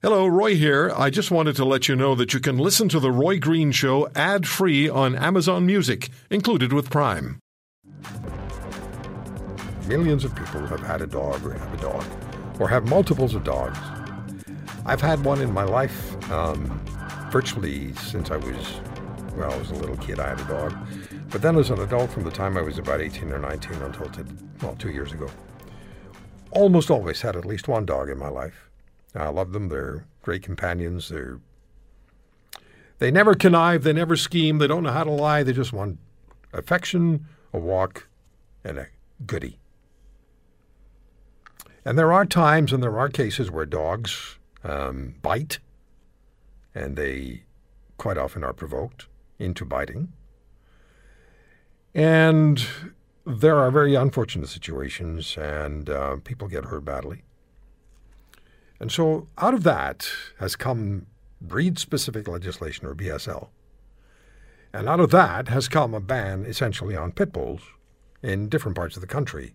Hello, Roy here. I just wanted to let you know that you can listen to The Roy Green Show ad free on Amazon Music, included with Prime. Millions of people have had a dog or have a dog or have multiples of dogs. I've had one in my life um, virtually since I was, well, I was a little kid, I had a dog. But then as an adult, from the time I was about 18 or 19 until, well, two years ago, almost always had at least one dog in my life. I love them. They're great companions. They're they never connive. They never scheme. They don't know how to lie. They just want affection, a walk, and a goody. And there are times and there are cases where dogs um, bite, and they quite often are provoked into biting. And there are very unfortunate situations, and uh, people get hurt badly. And so out of that has come breed specific legislation, or BSL. And out of that has come a ban essentially on pit bulls in different parts of the country.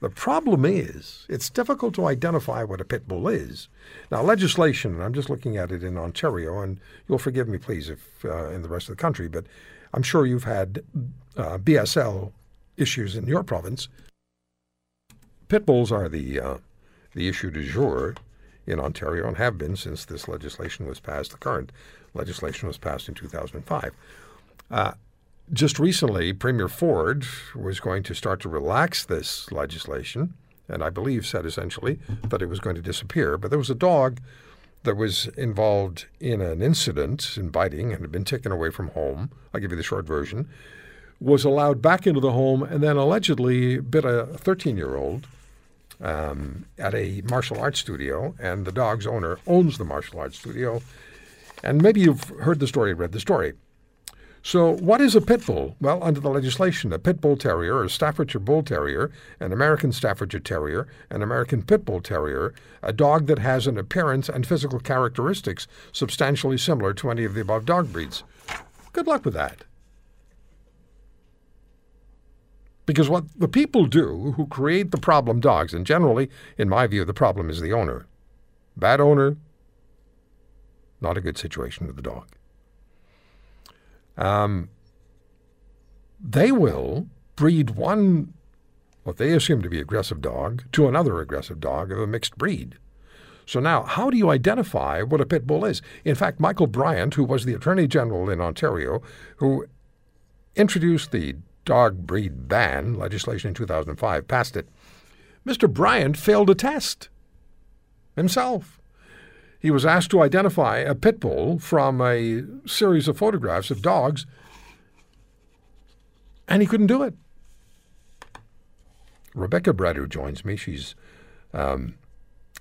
The problem is it's difficult to identify what a pit bull is. Now, legislation, and I'm just looking at it in Ontario, and you'll forgive me, please, if uh, in the rest of the country, but I'm sure you've had uh, BSL issues in your province. Pit bulls are the uh, the issue du jour in Ontario and have been since this legislation was passed. The current legislation was passed in 2005. Uh, just recently, Premier Ford was going to start to relax this legislation, and I believe said essentially that it was going to disappear. But there was a dog that was involved in an incident in biting and had been taken away from home. I'll give you the short version. Was allowed back into the home and then allegedly bit a 13 year old um, at a martial arts studio, and the dog's owner owns the martial arts studio. And maybe you've heard the story, read the story. So, what is a pit bull? Well, under the legislation, a pit bull terrier, a Staffordshire bull terrier, an American Staffordshire terrier, an American pit bull terrier, a dog that has an appearance and physical characteristics substantially similar to any of the above dog breeds. Good luck with that. Because what the people do who create the problem dogs, and generally, in my view, the problem is the owner. Bad owner, not a good situation with the dog. Um, they will breed one, what they assume to be aggressive dog, to another aggressive dog of a mixed breed. So now, how do you identify what a pit bull is? In fact, Michael Bryant, who was the Attorney General in Ontario, who introduced the dog breed ban legislation in 2005, passed it. Mr. Bryant failed a test himself. He was asked to identify a pit bull from a series of photographs of dogs, and he couldn't do it. Rebeka Breder, joins me, she's um,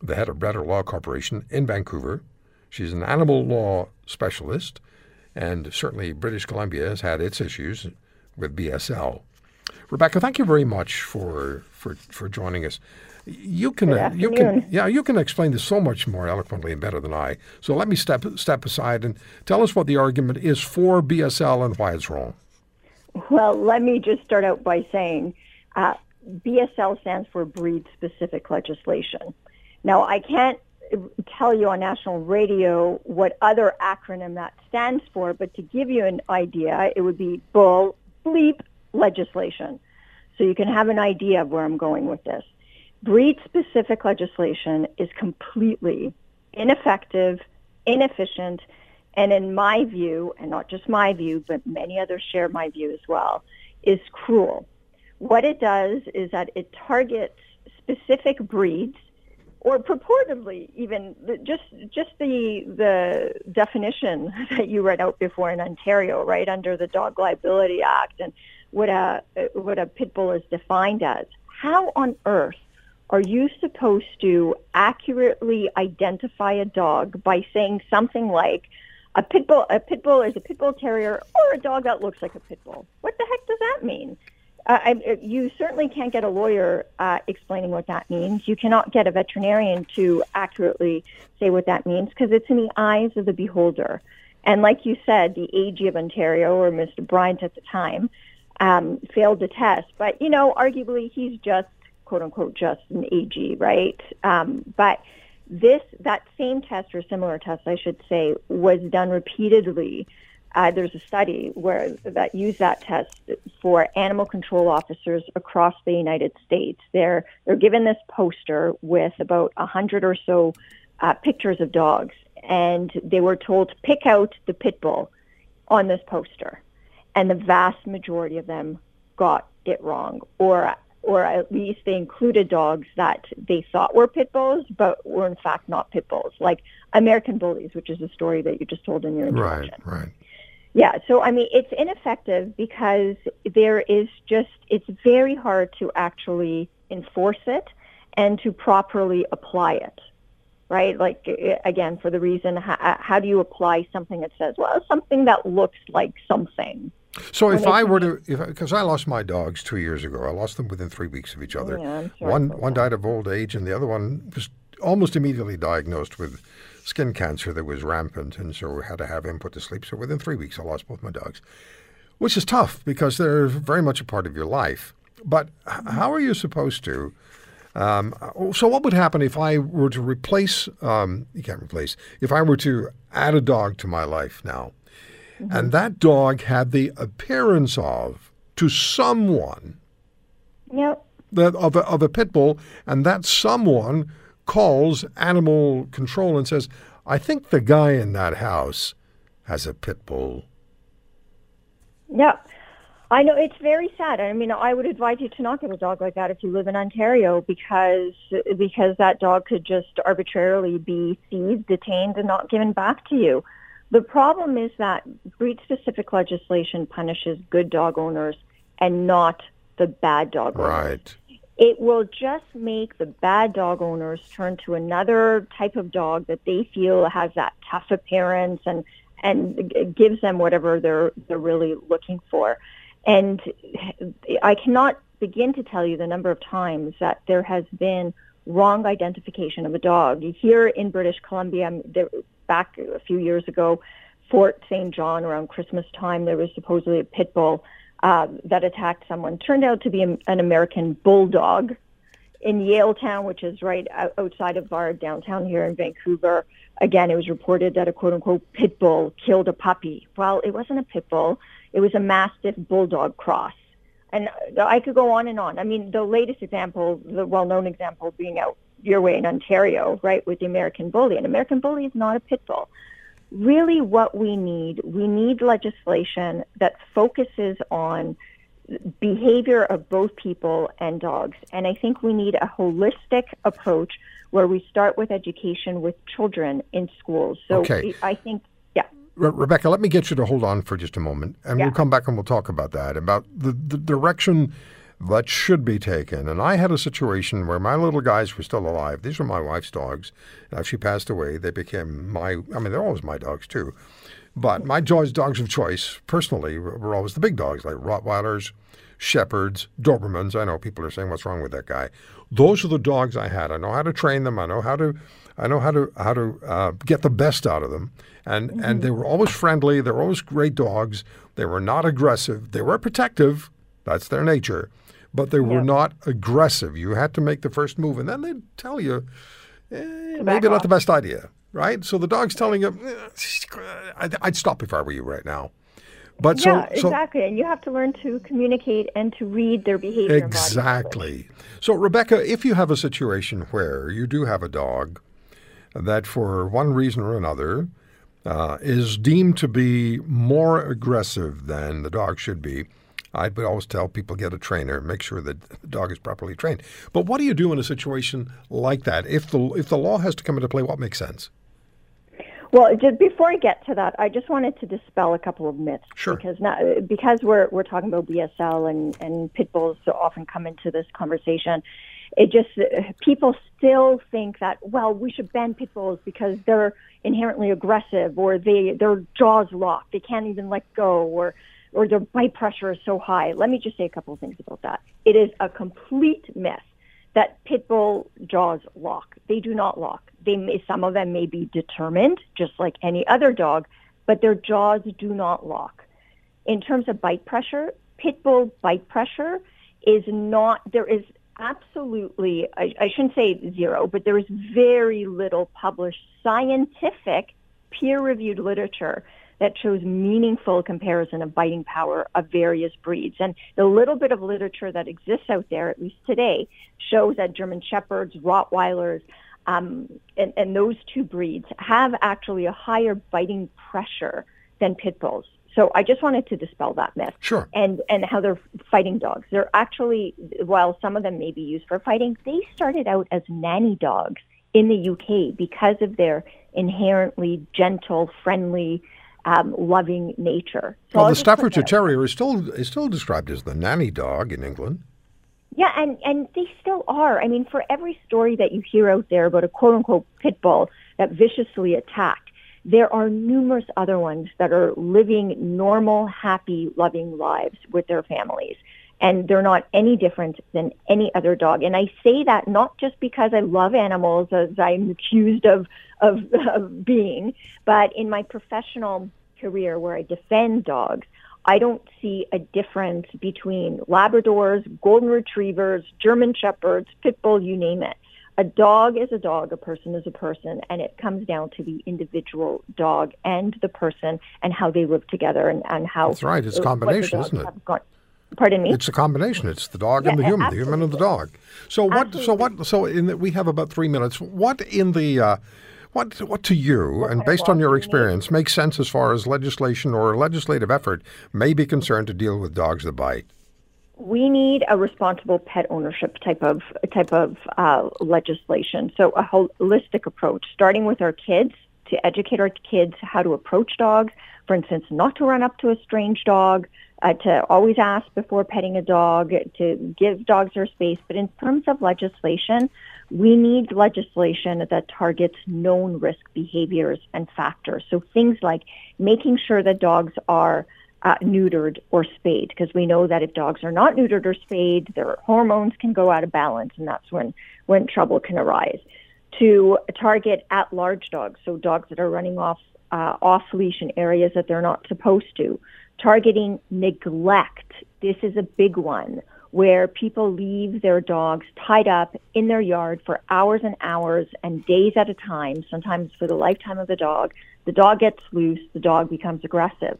the head of Breder Law Corporation in Vancouver. She's an animal law specialist, and certainly British Columbia has had its issues with BSL. Rebeka, thank you very much for for, for joining us. You can uh, you can yeah you can explain this so much more eloquently and better than I. So let me step step aside and tell us what the argument is for BSL and why it's wrong. Well, let me just start out by saying uh, BSL stands for breed specific legislation. Now, I can't tell you on national radio what other acronym that stands for, but to give you an idea, it would be bull, bleep legislation. So you can have an idea of where I'm going with this. Breed specific legislation is completely ineffective, inefficient, and in my view, and not just my view, but many others share my view as well, is cruel. What it does is that it targets specific breeds or purportedly even just just the the definition that you read out before in Ontario, right under the Dog Liability Act, and what a what a pit bull is defined as. How on earth are you supposed to accurately identify a dog by saying something like a pit bull a pit bull is a pit bull terrier or a dog that looks like a pit bull? What the heck does that mean? Uh, I, you certainly can't get a lawyer uh, explaining what that means. You cannot get a veterinarian to accurately say what that means because it's in the eyes of the beholder. And like you said, the AG of Ontario, or Mr. Bryant at the time, um, failed the test. But, you know, arguably he's just, quote unquote, just an AG, right? Um, but This that same test or similar test, I should say, was done repeatedly. Uh, there's a study where that used that test for animal control officers across the United States. They're they're given this poster with about a hundred or so uh, pictures of dogs, and they were told to pick out the pit bull on this poster, and the vast majority of them got it wrong, or or at least they included dogs that they thought were pit bulls, but were in fact not pit bulls, like American bullies, which is a story that you just told in your introduction. Right, right. Yeah, so I mean, it's ineffective because there is just, it's very hard to actually enforce it and to properly apply it, right? Like, again, for the reason, how, uh, how do you apply something that says, well, something that looks like something? So if I were to, because I lost my dogs two years ago, I lost them within three weeks of each other. Yeah, one one died of old age, and the other one was almost immediately diagnosed with skin cancer that was rampant, and so we had to have him put to sleep. So within three weeks, I lost both my dogs, which is tough because they're very much a part of your life. But how are you supposed to? Um, so what would happen if I were to replace? Um, you can't replace. If I were to add a dog to my life now, Mm-hmm. And that dog had the appearance of, to someone, yep. that, of, a, of a pit bull, and that someone calls animal control and says, I think the guy in that house has a pit bull. Yeah. I know it's very sad. I mean, I would advise you to not get a dog like that if you live in Ontario because because that dog could just arbitrarily be seized, detained, and not given back to you. The problem is that breed specific legislation punishes good dog owners and not the bad dog owners. Right. It will just make the bad dog owners turn to another type of dog that they feel has that tough appearance and and gives them whatever they're they're really looking for. And I cannot begin to tell you the number of times that there has been wrong identification of a dog. Here in British Columbia, um, there, back a few years ago, Fort St. John around Christmas time, there was supposedly a pit bull uh, that attacked someone. Turned out to be an American bulldog in Yaletown, which is right outside of our downtown here in Vancouver. Again, it was reported that a quote unquote pit bull killed a puppy. Well, it wasn't a pit bull. It was a Mastiff Bulldog cross. And I could go on and on. I mean, the latest example, the well-known example being out your way in Ontario, right, with the American Bully. An American Bully is not a pit bull. Really, what we need, we need legislation that focuses on behavior of both people and dogs. And I think we need a holistic approach where we start with education with children in schools. So okay. I think yeah. Re- Rebeka, let me get you to hold on for just a moment, and yeah. we'll come back and we'll talk about that, about the, the direction that should be taken. And I had a situation where my little guys were still alive. These were my wife's dogs. Now she passed away. They became my, I mean, they're always my dogs too. But my dogs, dogs of choice, personally, were always the big dogs like Rottweilers, Shepherds, Dobermans. I know people are saying, "What's wrong with that guy?" Those are the dogs I had. I know how to train them. I know how to, I know how to how to uh, get the best out of them. And mm-hmm. and they were always friendly. They were always great dogs. They were not aggressive. They were protective. That's their nature but they were not aggressive. You had to make the first move, and then they'd tell you, eh, maybe not the best idea, right? So the dog's telling you, eh, I'd stop if I were you right now. But yeah, so, exactly, and you have to learn to communicate and to read their behavior. Exactly. So, Rebeka, if you have a situation where you do have a dog that, for one reason or another, uh, is deemed to be more aggressive than the dog should be, I would always tell people get a trainer, make sure that the dog is properly trained. But what do you do in a situation like that? If the if the law has to come into play, what makes sense? Well, just before I get to that, I just wanted to dispel a couple of myths. Sure. Because not, because we're we're talking about BSL and and pit bulls so often come into this conversation. It just people still think that well we should ban pit bulls because they're inherently aggressive or they their jaws lock they can't even let go or or their bite pressure is so high. Let me just say a couple of things about that. It is a complete myth that pit bull jaws lock. They do not lock. They may, some of them may be determined, just like any other dog, but their jaws do not lock. In terms of bite pressure, pit bull bite pressure is not there is absolutely, I, I shouldn't say zero, but there is very little published scientific peer-reviewed literature that shows meaningful comparison of biting power of various breeds. And the little bit of literature that exists out there, at least today, shows that German Shepherds, Rottweilers, um, and, and those two breeds have actually a higher biting pressure than pit bulls. So I just wanted to dispel that myth. Sure. And and how they're fighting dogs. They're actually, while some of them may be used for fighting, they started out as nanny dogs in the UK because of their inherently gentle, friendly, um, loving nature. So well, the Staffordshire Terrier is still is still described as the nanny dog in England. Yeah, and and they still are. I mean, for every story that you hear out there about a quote unquote pit bull that viciously attacked, there are numerous other ones that are living normal, happy, loving lives with their families. And they're not any different than any other dog. And I say that not just because I love animals, as I'm accused of, of, of being, but in my professional career where I defend dogs, I don't see a difference between Labradors, Golden Retrievers, German Shepherds, Pitbull, you name it. A dog is a dog, a person is a person, and it comes down to the individual dog and the person and how they live together and, and how. That's right. It's a combination, isn't it? Pardon me. It's a combination. It's the dog yeah, and the human, absolutely. the human and the dog. So what? Absolutely. So what? So in the, we have about three minutes. What in the uh, what, what to you, and based on your experience, makes sense as far as legislation or legislative effort may be concerned to deal with dogs that bite? We need a responsible pet ownership type of type of uh, legislation. So a holistic approach, starting with our kids to educate our kids how to approach dogs. For instance, not to run up to a strange dog, uh, to always ask before petting a dog, to give dogs their space. But in terms of legislation, we need legislation that targets known risk behaviors and factors. So things like making sure that dogs are uh, neutered or spayed, because we know that if dogs are not neutered or spayed, their hormones can go out of balance, and that's when when trouble can arise. To target at-large dogs, so dogs that are running off uh, off leash in areas that they're not supposed to. Targeting neglect. This is a big one where people leave their dogs tied up in their yard for hours and hours and days at a time, sometimes for the lifetime of the dog. The dog gets loose, the dog becomes aggressive.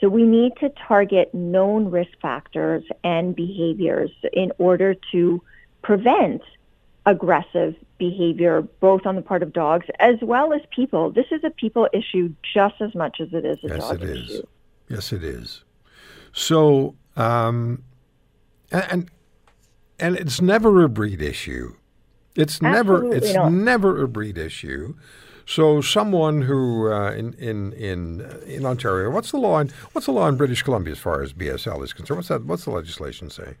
So we need to target known risk factors and behaviors in order to prevent aggressive behavior, both on the part of dogs as well as people. This is a people issue just as much as it is a yes, dog it issue. Is. Yes, it is. So, um, and and it's never a breed issue. It's Absolutely never it's not. never a breed issue. So someone who uh, in in in in Ontario, what's the law in what's the law in British Columbia as far as BSL is concerned? What's that? What's the legislation say?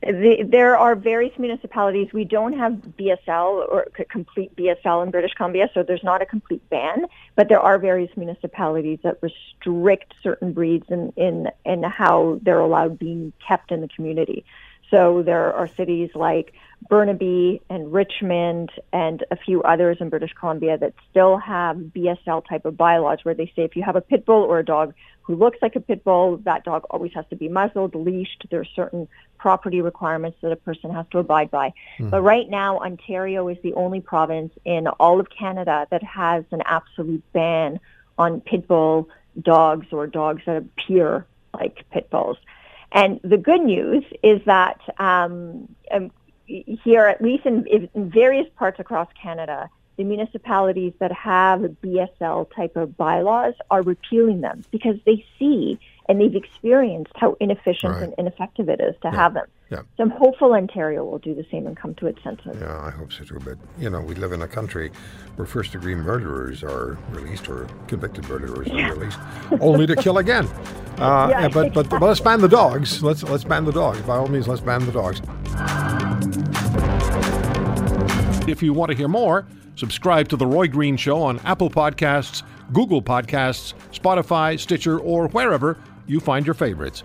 The, there are various municipalities. We don't have BSL or complete BSL in British Columbia, so there's not a complete ban. But there are various municipalities that restrict certain breeds in in, in how they're allowed being kept in the community. So there are cities like Burnaby and Richmond and a few others in British Columbia that still have BSL type of bylaws where they say if you have a pit bull or a dog who looks like a pit bull, that dog always has to be muzzled, leashed. There are certain property requirements that a person has to abide by. Mm. But right now, Ontario is the only province in all of Canada that has an absolute ban on pit bull dogs or dogs that appear like pit bulls. And the good news is that um, um, here, at least in, in various parts across Canada, the municipalities that have BSL type of bylaws are repealing them because they see and they've experienced how inefficient right. and ineffective it is to yeah. have them. Yeah. So I'm hopeful Ontario will do the same and come to its senses. Yeah, I hope so too. But you know, we live in a country where first-degree murderers are released or convicted murderers yeah. are released, only to kill again. Uh, yeah, but, but but let's ban the dogs. Let's let's ban the dogs. By all means, let's ban the dogs. If you want to hear more, subscribe to the Roy Green Show on Apple Podcasts, Google Podcasts, Spotify, Stitcher, or wherever you find your favorites.